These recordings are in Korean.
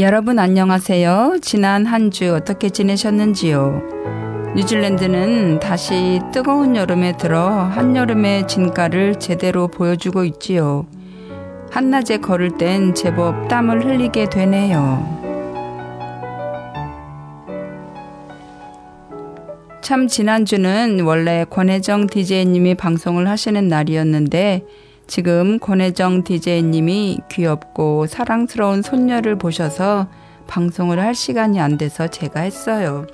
여러분 안녕하세요. 지난 한 주 어떻게 지내셨는지요? 뉴질랜드는 다시 뜨거운 여름에 들어 한여름의 진가를 제대로 보여주고 있지요. 한낮에 걸을 땐 제법 땀을 흘리게 되네요. 참 지난주는 원래 권혜정 DJ님이 방송을 하시는 날이었는데 지금 권혜정 DJ님이 귀엽고 사랑스러운 손녀를 보셔서 방송을 할 시간이 안 돼서 제가 했어요.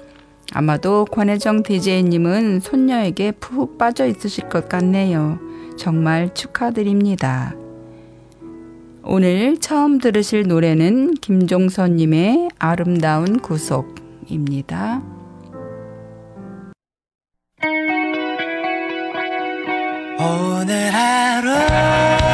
아마도 권혜정 DJ님은 손녀에게 푹 빠져 있으실 것 같네요. 정말 축하드립니다. 오늘 처음 들으실 노래는 김종선님의 아름다운 구속입니다. 오늘 하루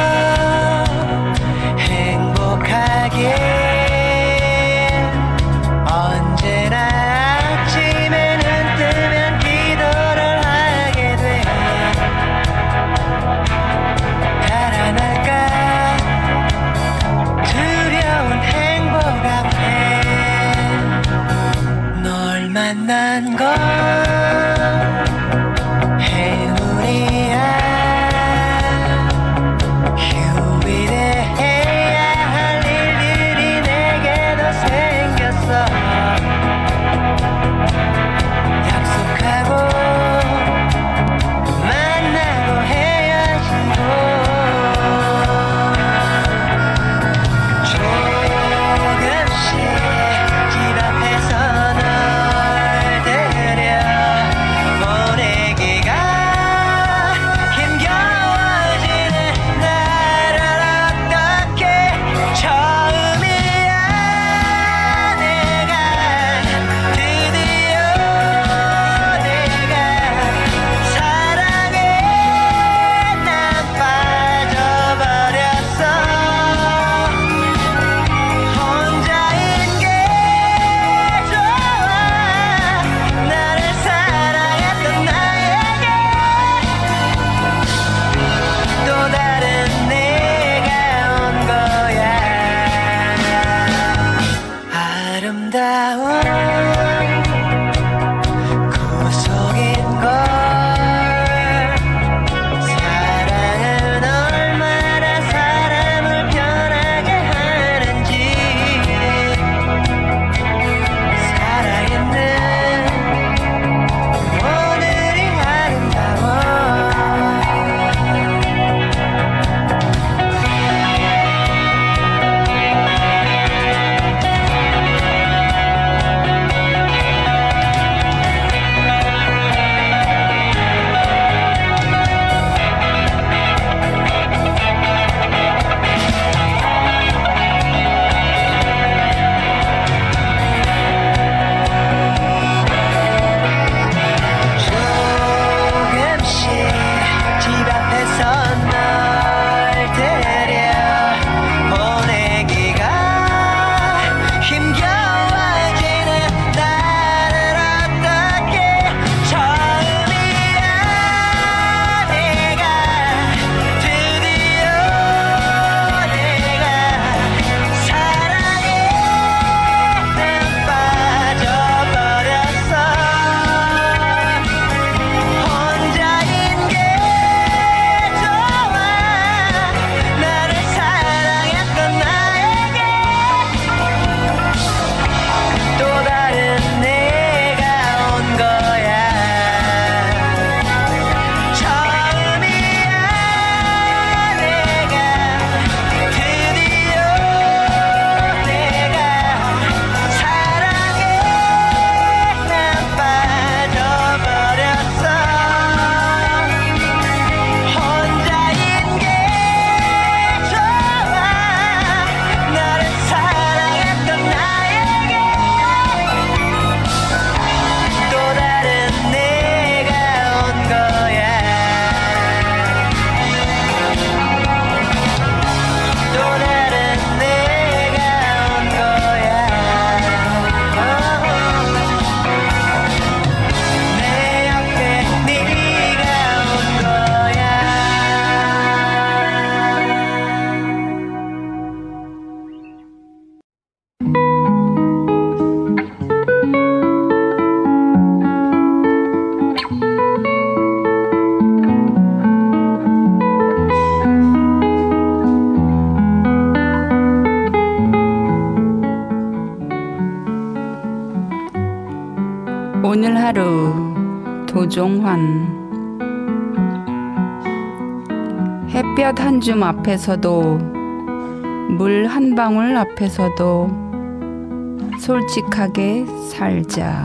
도종환 햇볕 한 줌 앞에서도 물 한 방울 앞에서도 솔직하게 살자.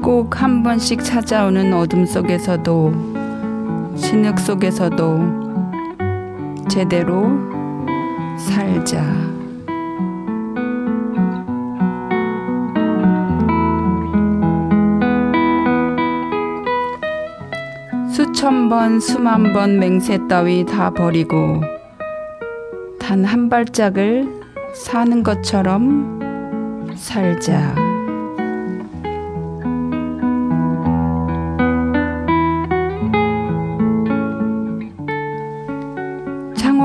꼭 한 번씩 찾아오는 어둠 속에서도 진흙 속에서도 제대로 살자. 수천 번, 수만 번 맹세 따위 다 버리고 단 한 발짝을 사는 것처럼 살자.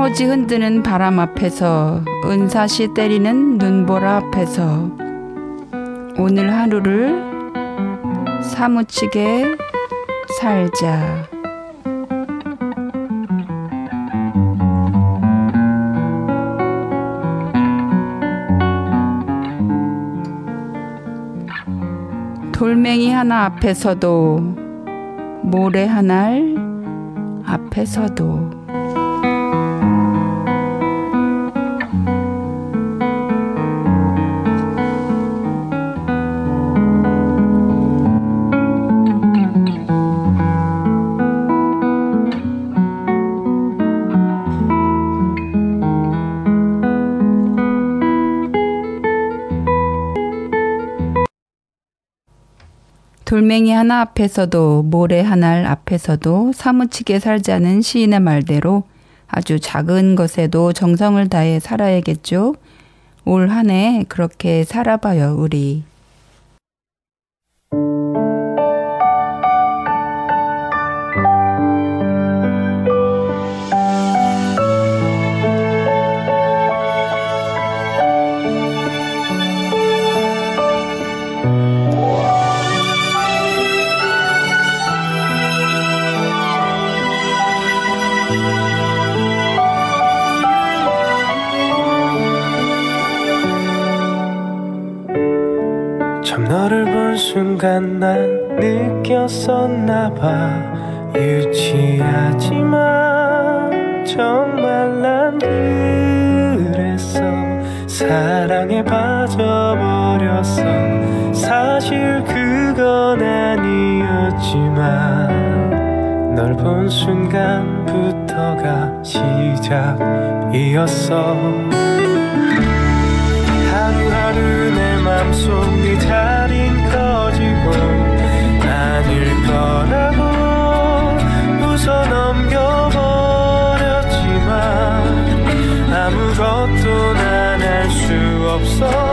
창호지 흔드는 바람 앞에서 은사시 때리는 눈보라 앞에서 오늘 하루를 사무치게 살자. 돌멩이 하나 앞에서도 모래 하나 앞에서도 돌멩이 하나 앞에서도 모래 하나 앞에서도 사무치게 살자는 시인의 말대로 아주 작은 것에도 정성을 다해 살아야겠죠. 올 한 해 그렇게 살아봐요, 우리. 순간 난 느꼈었나 봐. 유치하지만 정말 난 그랬어 사랑에 빠져버렸어. 사실 그건 아니었지만 널 본 순간부터가 시작이었어. 하루하루 내 맘속 수없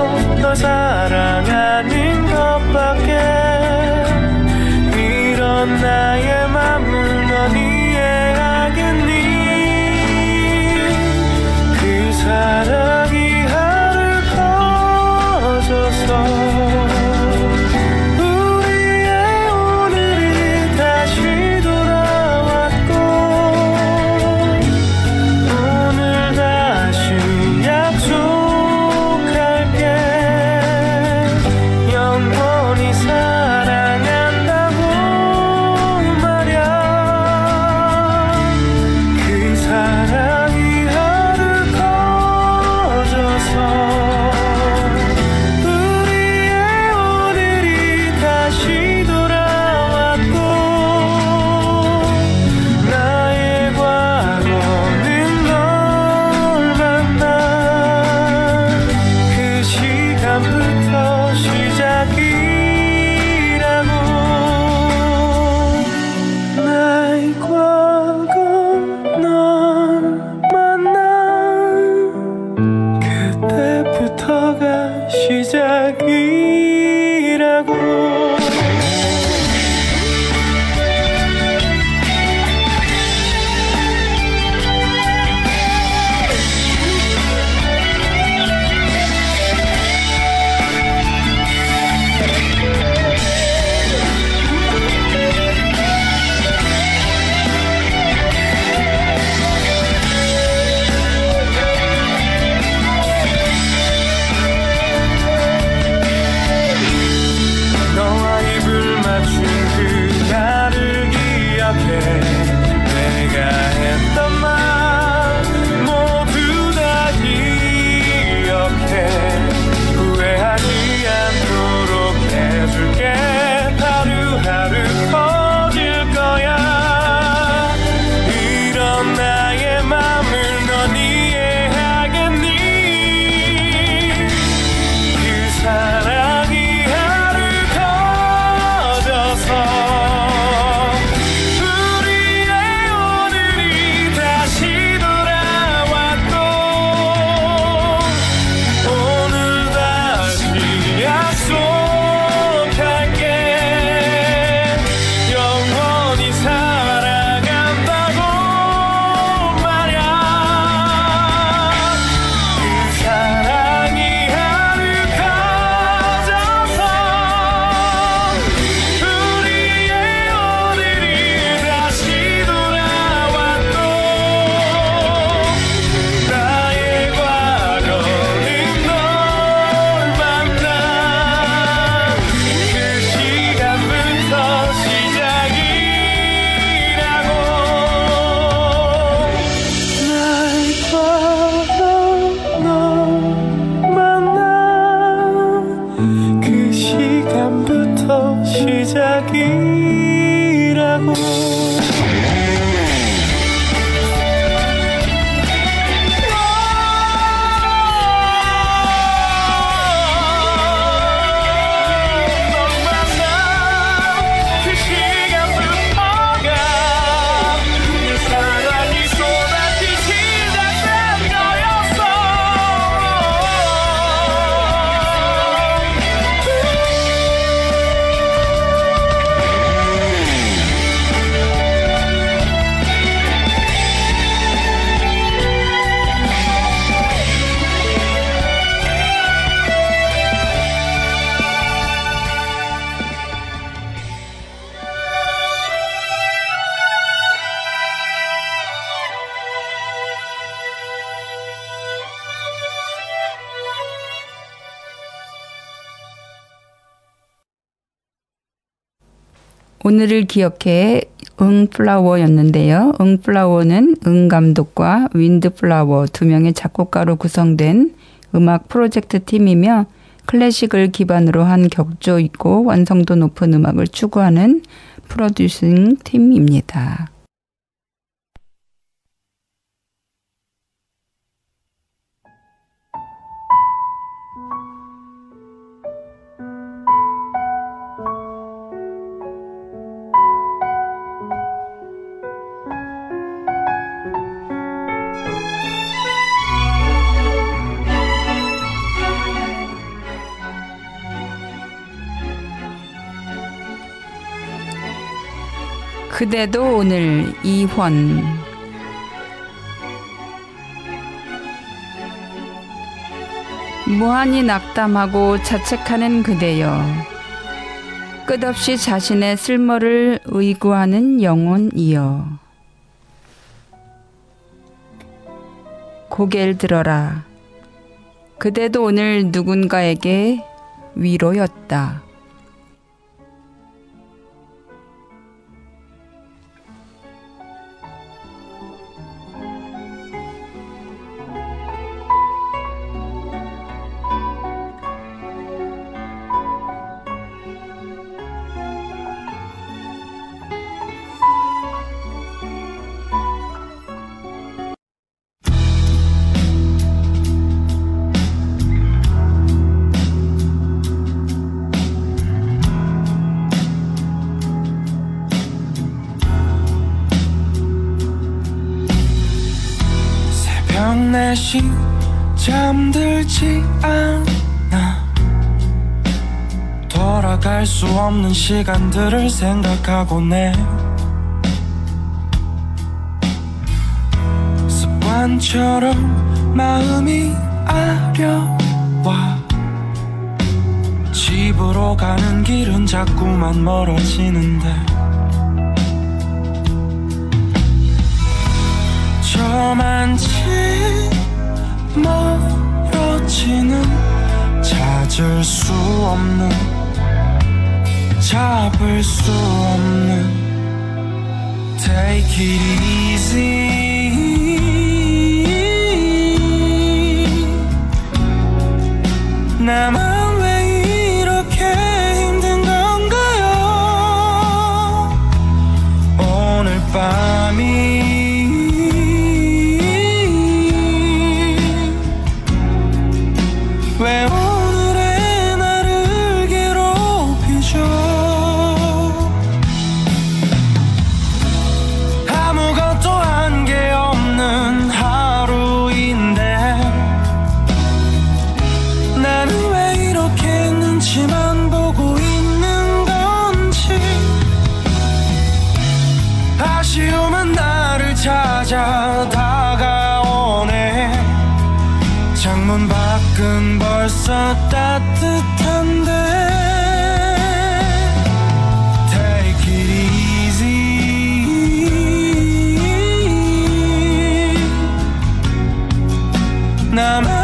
오늘을 기억해 응플라워였는데요. 응플라워는 응 감독과 윈드플라워 두 명의 작곡가로 구성된 음악 프로젝트 팀이며 클래식을 기반으로 한 격조 있고 완성도 높은 음악을 추구하는 프로듀싱 팀입니다. 그대도 오늘 이환 무한히 낙담하고 자책하는 그대여 끝없이 자신의 쓸모를 의구하는 영혼이여. 고개를 들어라. 그대도 오늘 누군가에게 위로였다. 4시 잠들지 않아. 돌아갈 수 없는 시간들을 생각하곤 해 습관처럼 마음이 아려와. 집으로 가는 길은 자꾸만 멀어지는데 저만치 멀어지는 찾을 수 없는 잡을 수 없는. Take it easy I'm.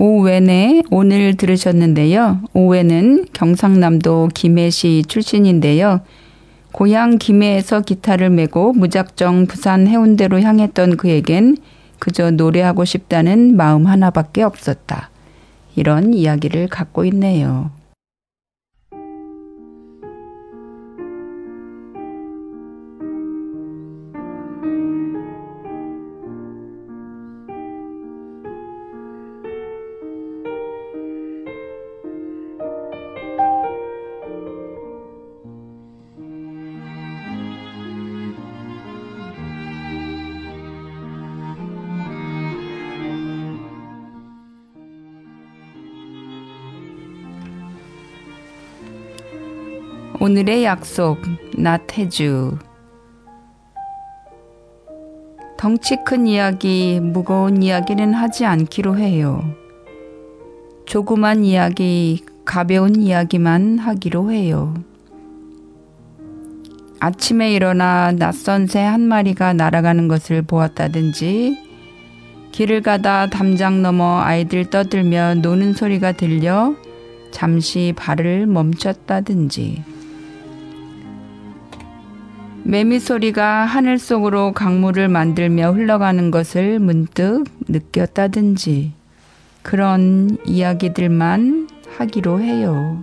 오웬의 오늘 들으셨는데요. 오웬은 경상남도 김해시 출신인데요. 고향 김해에서 기타를 메고 무작정 부산 해운대로 향했던 그에겐 그저 노래하고 싶다는 마음 하나밖에 없었다. 이런 이야기를 갖고 있네요. 오늘의 약속, 나태주. 덩치 큰 이야기, 무거운 이야기는 하지 않기로 해요. 조그만 이야기, 가벼운 이야기만 하기로 해요. 아침에 일어나 낯선 새 한 마리가 날아가는 것을 보았다든지, 길을 가다 담장 넘어 아이들 떠들며 노는 소리가 들려 잠시 발을 멈췄다든지, 매미 소리가 하늘 속으로 강물을 만들며 흘러가는 것을 문득 느꼈다든지 그런 이야기들만 하기로 해요.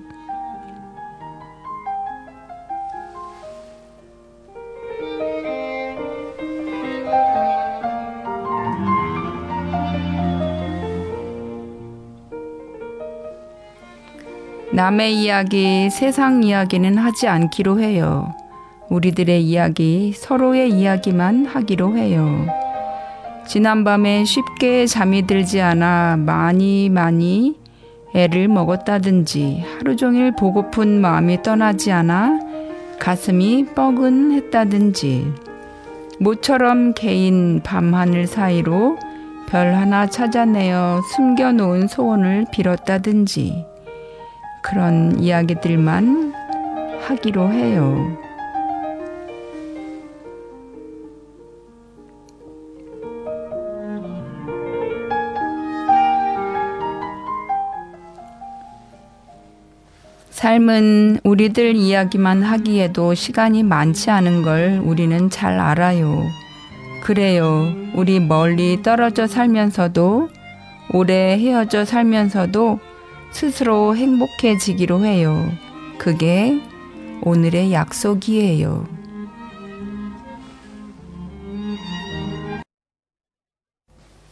남의 이야기, 세상 이야기는 하지 않기로 해요. 우리들의 이야기, 서로의 이야기만 하기로 해요. 지난밤에 쉽게 잠이 들지 않아 많이 많이 애를 먹었다든지 하루 종일 보고픈 마음이 떠나지 않아 가슴이 뻐근했다든지 모처럼 개인 밤하늘 사이로 별 하나 찾아내어 숨겨놓은 소원을 빌었다든지 그런 이야기들만 하기로 해요. 삶은 우리들 이야기만 하기에도 시간이 많지 않은 걸 우리는 잘 알아요. 그래요. 우리 멀리 떨어져 살면서도 오래 헤어져 살면서도 스스로 행복해지기로 해요. 그게 오늘의 약속이에요.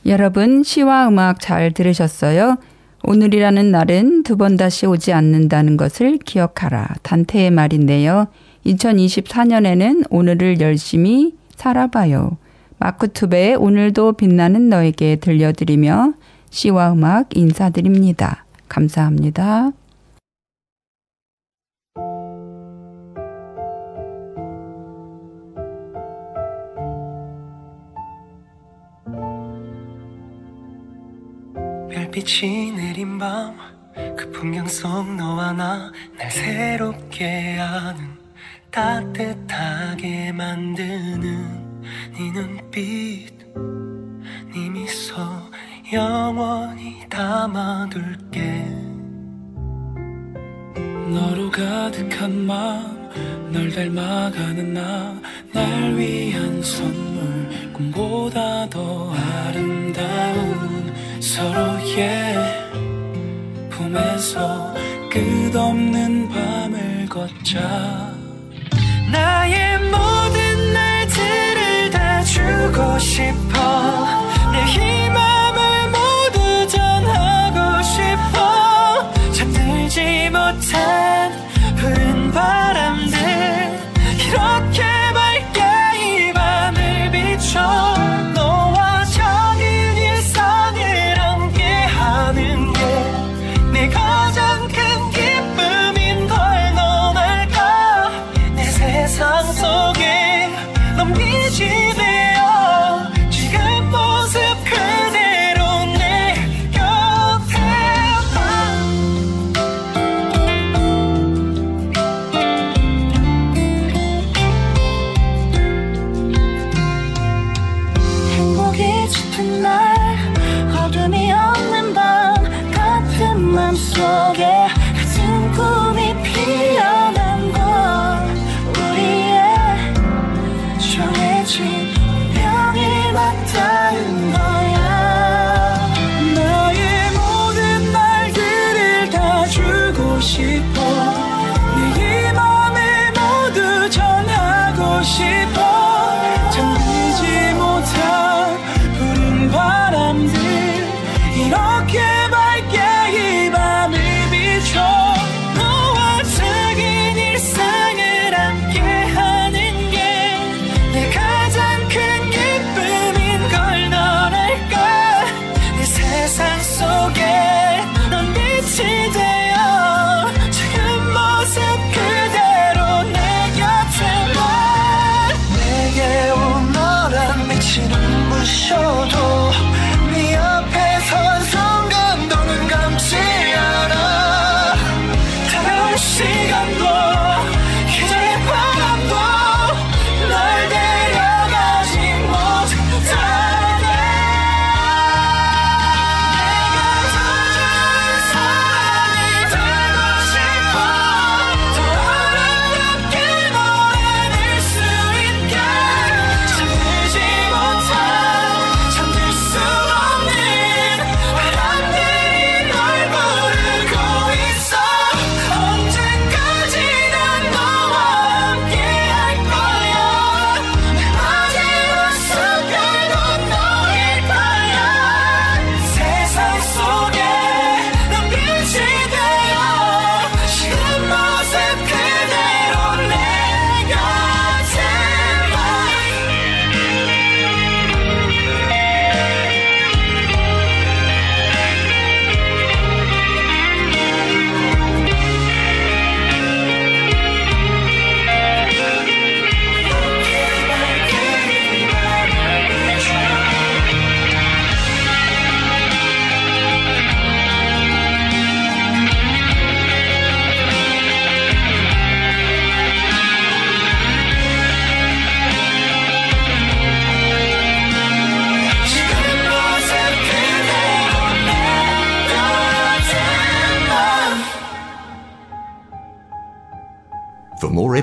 여러분, 시와 음악 잘 들으셨어요? 오늘이라는 날은 두 번 다시 오지 않는다는 것을 기억하라. 단테의 말인데요. 2024년에는 오늘을 열심히 살아봐요. 마크 투베의 오늘도 빛나는 너에게 들려드리며 시와 음악 인사드립니다. 감사합니다. 빛이 내린 밤 그 풍경 속 너와 나 날 새롭게 하는 따뜻하게 만드는 네 눈빛. 네 미소 영원히 담아둘게. 너로 가득한 마음 널 닮아가는 나 날 위한 선물 꿈보다 더 아름다운 서로의 품에서 끝없는 밤을 걷자. 나의 모든 날들을 다 주고 싶어